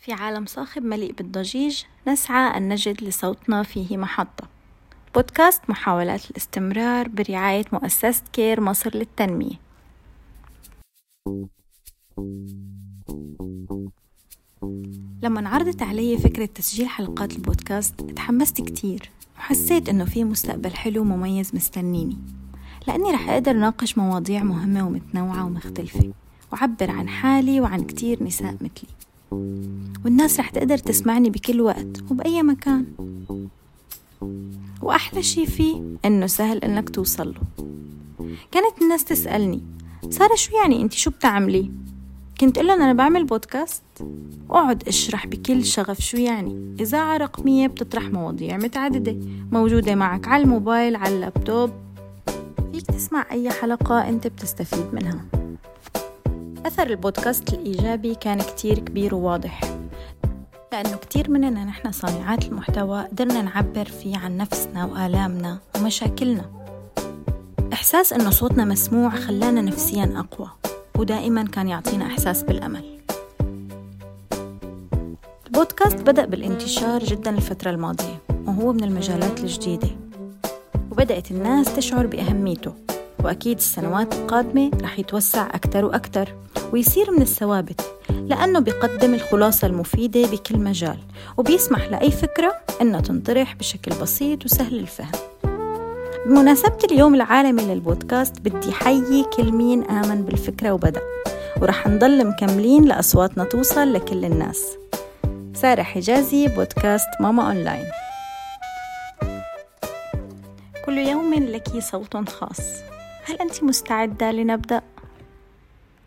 في عالم صاخب مليء بالضجيج نسعى أن نجد لصوتنا فيه محطة. بودكاست محاولات الاستمرار برعاية مؤسسة كير مصر للتنمية. لما عرضت علي فكرة تسجيل حلقات البودكاست تحمست كتير وحسيت إنه في مستقبل حلو ومميز مستنيني. لأني رح أقدر ناقش مواضيع مهمة ومتنوعة ومختلفة وعبر عن حالي وعن كتير نساء مثلي. والناس رح تقدر تسمعني بكل وقت وبأي مكان. وأحلى شي فيه إنه سهل إنك توصل له. كانت الناس تسألني سارة شو يعني أنت شو بتعملي؟ كنت أقول أنا بعمل بودكاست. وأقعد أشرح بكل شغف شو يعني. إذاعة رقمية بتطرح مواضيع متعددة موجودة معك على الموبايل على اللابتوب. فيك تسمع أي حلقة أنت بتستفيد منها. أثر البودكاست الإيجابي كان كتير كبير وواضح لأنه كتير مننا نحن صانعات المحتوى قدرنا نعبر فيه عن نفسنا وآلامنا ومشاكلنا. إحساس إنه صوتنا مسموع خلانا نفسيا أقوى ودائما كان يعطينا إحساس بالأمل. البودكاست بدأ بالانتشار جدا الفترة الماضية وهو من المجالات الجديدة وبدأت الناس تشعر بأهميته. وأكيد السنوات القادمة رح يتوسع أكثر وأكثر ويصير من الثوابت لأنه بيقدم الخلاصة المفيدة بكل مجال وبيسمح لأي فكرة أنها تنطرح بشكل بسيط وسهل الفهم. بمناسبة اليوم العالمي للبودكاست بدي حيي كل مين آمن بالفكرة وبدأ ورح نضل مكملين لأصواتنا توصل لكل الناس. سارة حجازي بودكاست ماما أونلاين. كل يوم لك صوت خاص. هل أنت مستعدة لنبدأ؟